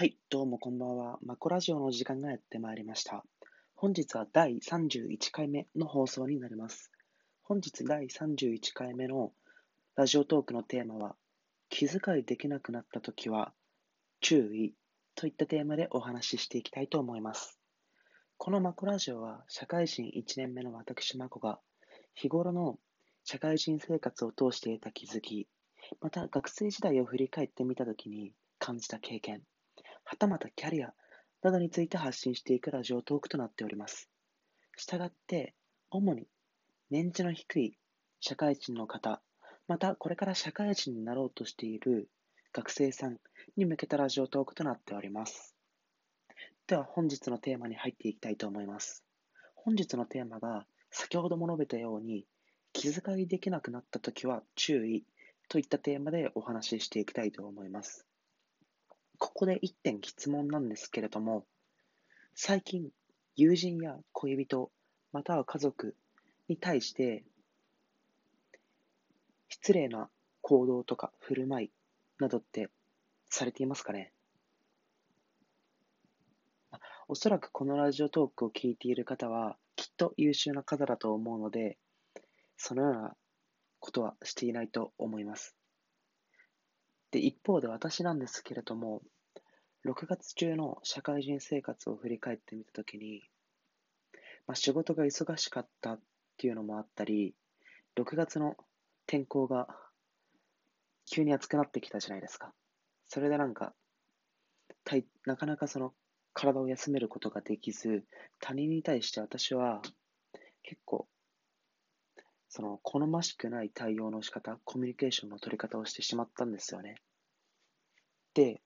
はい、どうもこんばんは。マコラジオの時間がやってまいりました。本日は第31回目の放送になります。本日第31回目のラジオトークのテーマは、気遣いできなくなったときは注意といったテーマでお話ししていきたいと思います。このマコラジオは社会人1年目の私マコが日頃の社会人生活を通して得た気づき、また学生時代を振り返ってみたときに感じた経験、はたまたキャリアなどについて発信していくラジオトークとなっております。したがって、主に年次の低い社会人の方、またこれから社会人になろうとしている学生さんに向けたラジオトークとなっております。では本日のテーマに入っていきたいと思います。本日のテーマが先ほども述べたように気遣いできなくなったときは注意といったテーマでお話ししていきたいと思います。ここで一点質問なんですけれども、最近、友人や恋人、または家族に対して、失礼な行動とか振る舞いなどってされていますかね？おそらくこのラジオトークを聞いている方は、きっと優秀な方だと思うので、そのようなことはしていないと思います。で、一方で私なんですけれども、6月中の社会人生活を振り返ってみたときに、まあ、仕事が忙しかったっていうのもあったり、6月の天候が急に暑くなってきたじゃないですか。それでなんか、たいなかなかその体を休めることができず、他人に対して私は結構、その好ましくない対応の仕方、コミュニケーションの取り方をしてしまったんですよね。で、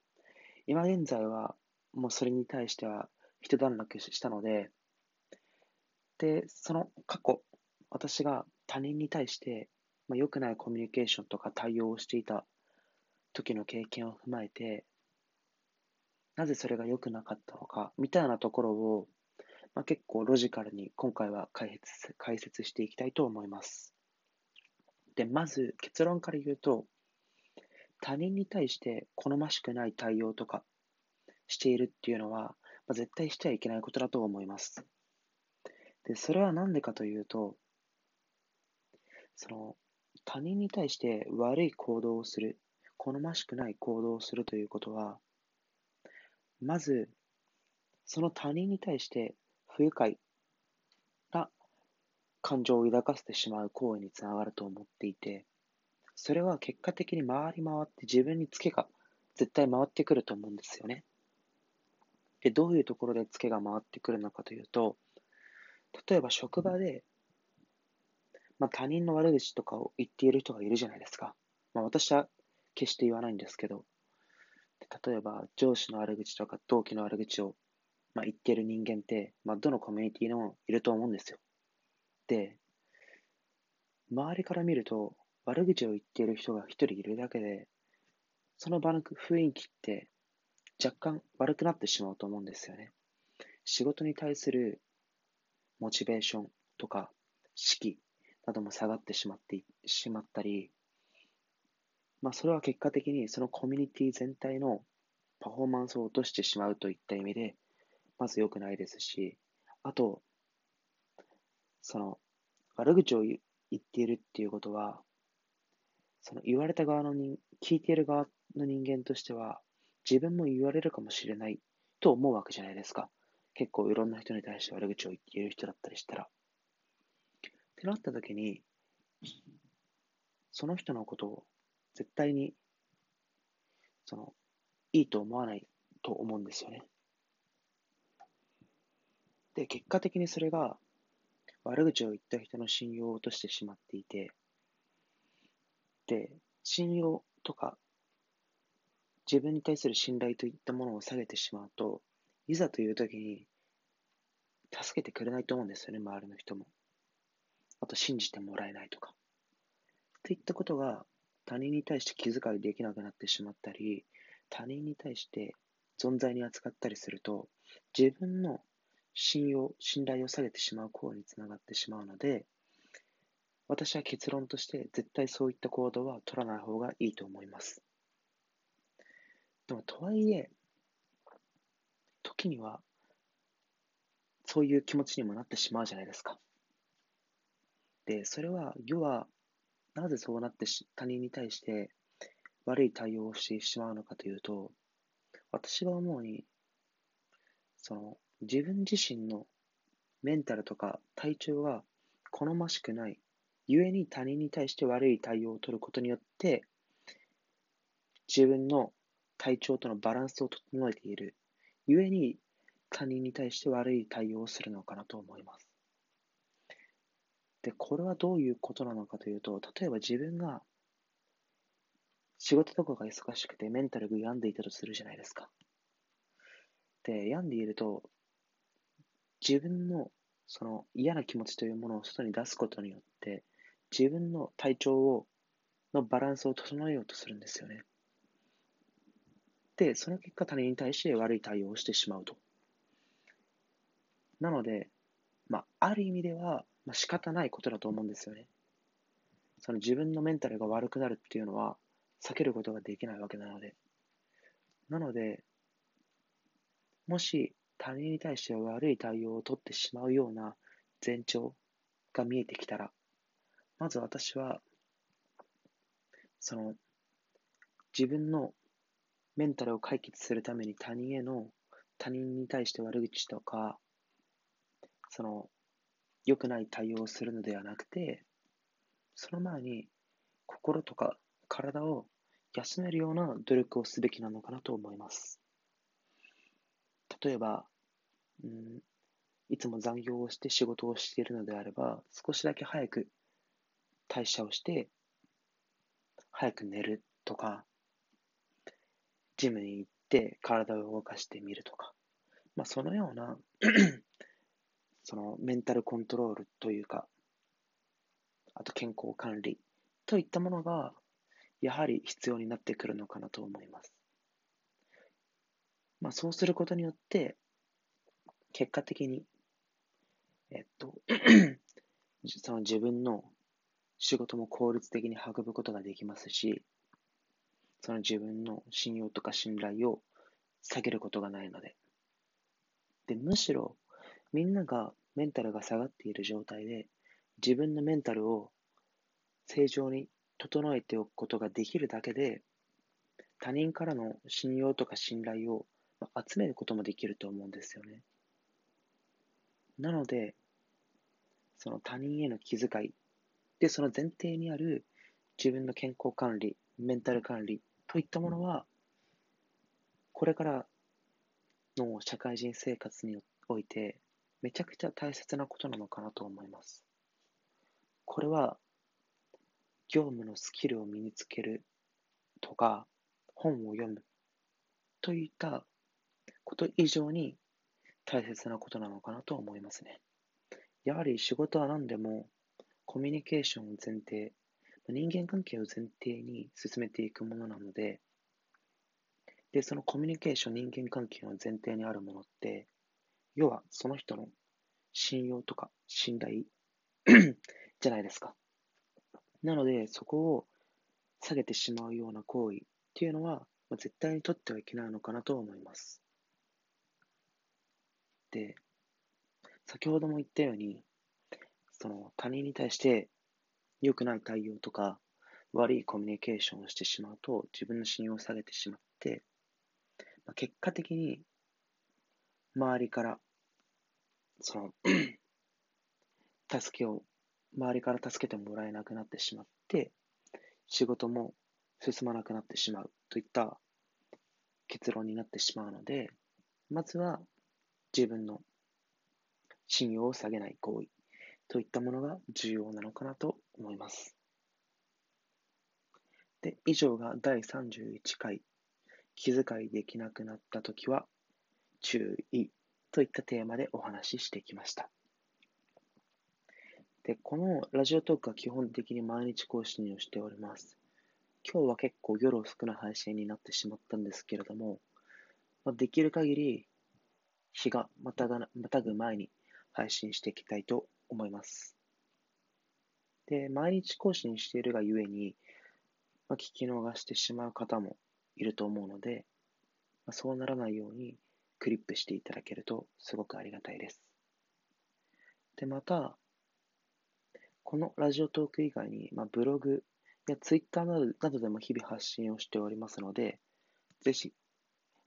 今現在はもうそれに対しては一段落したので、で、その過去、私が他人に対して、まあ、良くないコミュニケーションとか対応をしていた時の経験を踏まえて、なぜそれが良くなかったのか、みたいなところを、まあ、結構ロジカルに今回は解説していきたいと思います。で、まず結論から言うと、他人に対して好ましくない対応とかしているっていうのは、まあ、絶対してはいけないことだと思います。で、それは何でかというと、その、他人に対して悪い行動をする、好ましくない行動をするということは、まず、その他人に対して不愉快な感情を抱かせてしまう行為につながると思っていて、それは結果的に回り回って自分にツケが絶対回ってくると思うんですよね。で、どういうところでツケが回ってくるのかというと、例えば職場で、まあ、他人の悪口とかを言っている人がいるじゃないですか。まあ、私は決して言わないんですけど、例えば上司の悪口とか同期の悪口を、まあ、言ってる人間って、まあ、どのコミュニティにもいると思うんですよ。で、周りから見ると、悪口を言っている人が一人いるだけで、その場の雰囲気って若干悪くなってしまうと思うんですよね。仕事に対するモチベーションとか士気なども下がってしまってしまったり、まあ、それは結果的にそのコミュニティ全体のパフォーマンスを落としてしまうといった意味で、まず良くないですし、あと、その悪口を言っているっていうことは、その言われた側の人、聞いている側の人間としては、自分も言われるかもしれないと思うわけじゃないですか。結構いろんな人に対して悪口を言っている人だったりしたら。ってなった時に、その人のことを絶対に、その、いいと思わないと思うんですよね。で、結果的にそれが悪口を言った人の信用を落としてしまっていて、、で信用とか、自分に対する信頼といったものを下げてしまうと、いざという時に、助けてくれないと思うんですよね、周りの人も。あと、信じてもらえないとか。といったことが、他人に対して気遣いできなくなってしまったり、他人に対して存在に扱ったりすると、自分の信用、信頼を下げてしまう行為につながってしまうので、私は結論として絶対そういった行動は取らない方がいいと思います。でも、とはいえ、時には、そういう気持ちにもなってしまうじゃないですか。で、それは、要は、なぜそうなってし他人に対して悪い対応をしてしまうのかというと、私が思うに、その、自分自身のメンタルとか体調が好ましくない、故に他人に対して悪い対応を取ることによって、自分の体調とのバランスを整えている、故に他人に対して悪い対応をするのかなと思います。で、これはどういうことなのかというと、例えば自分が仕事とかが忙しくてメンタルが病んでいたとするじゃないですか。で、病んでいると、自分のその嫌な気持ちというものを外に出すことによって、自分の体調をのバランスを整えようとするんですよね。で、その結果他人に対して悪い対応をしてしまうと。なので、まあ、ある意味では、まあ、仕方ないことだと思うんですよね。その自分のメンタルが悪くなるっていうのは避けることができないわけなので。なので、もし他人に対して悪い対応を取ってしまうような前兆が見えてきたら、まず私は、その、自分のメンタルを解決するために他人への、他人に対して悪口とか、その、良くない対応をするのではなくて、その前に心とか体を休めるような努力をすべきなのかなと思います。例えば、うん、いつも残業をして仕事をしているのであれば、少しだけ早く代謝をして、早く寝るとか、ジムに行って体を動かしてみるとか、まあ、そのような そのメンタルコントロールというか、あと健康管理といったものが、やはり必要になってくるのかなと思います。まあ、そうすることによって、結果的に、えっと、その自分の仕事も効率的に運ぶことができますし、その自分の信用とか信頼を下げることがないので。で、むしろみんながメンタルが下がっている状態で、自分のメンタルを正常に整えておくことができるだけで、他人からの信用とか信頼を集めることもできると思うんですよね。なので、その他人への気遣い、で、その前提にある自分の健康管理、メンタル管理といったものは、これからの社会人生活において、めちゃくちゃ大切なことなのかなと思います。これは、業務のスキルを身につけるとか、本を読むといったこと以上に大切なことなのかなと思いますね。やはり仕事は何でもコミュニケーションを前提、人間関係を前提に進めていくものなので、で、そのコミュニケーション、人間関係の前提にあるものって、要はその人の信用とか信頼 じゃないですか。なので、そこを下げてしまうような行為っていうのは、絶対に取ってはいけないのかなと思います。で、先ほども言ったように、その他人に対して良くない対応とか悪いコミュニケーションをしてしまうと自分の信用を下げてしまって、まあ、結果的に周りからその 助けを、周りから助けてもらえなくなってしまって、仕事も進まなくなってしまうといった結論になってしまうので、まずは自分の信用を下げない行為といったものが重要なのかなと思います。で、以上が第31回気遣いできなくなったときは注意といったテーマでお話ししてきました。で、このラジオトークは基本的に毎日更新をしております。今日は結構夜遅くな配信になってしまったんですけれども、ま、できる限り日がまたがまたぐ前に配信していきたいと思います。で、毎日更新しているがゆえに、まあ、聞き逃してしまう方もいると思うので、まあ、そうならないようにクリップしていただけるとすごくありがたいです。で、また、このラジオトーク以外に、まあ、ブログやツイッターなどなどでも日々発信をしておりますので、ぜひ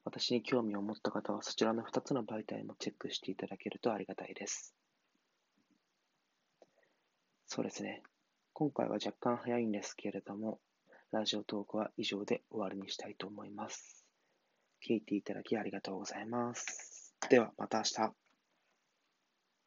私に興味を持った方はそちらの2つの媒体もチェックしていただけるとありがたいです。そうですね。今回は若干早いんですけれども、ラジオトークは以上で終わりにしたいと思います。聞いていただきありがとうございます。ではまた明日。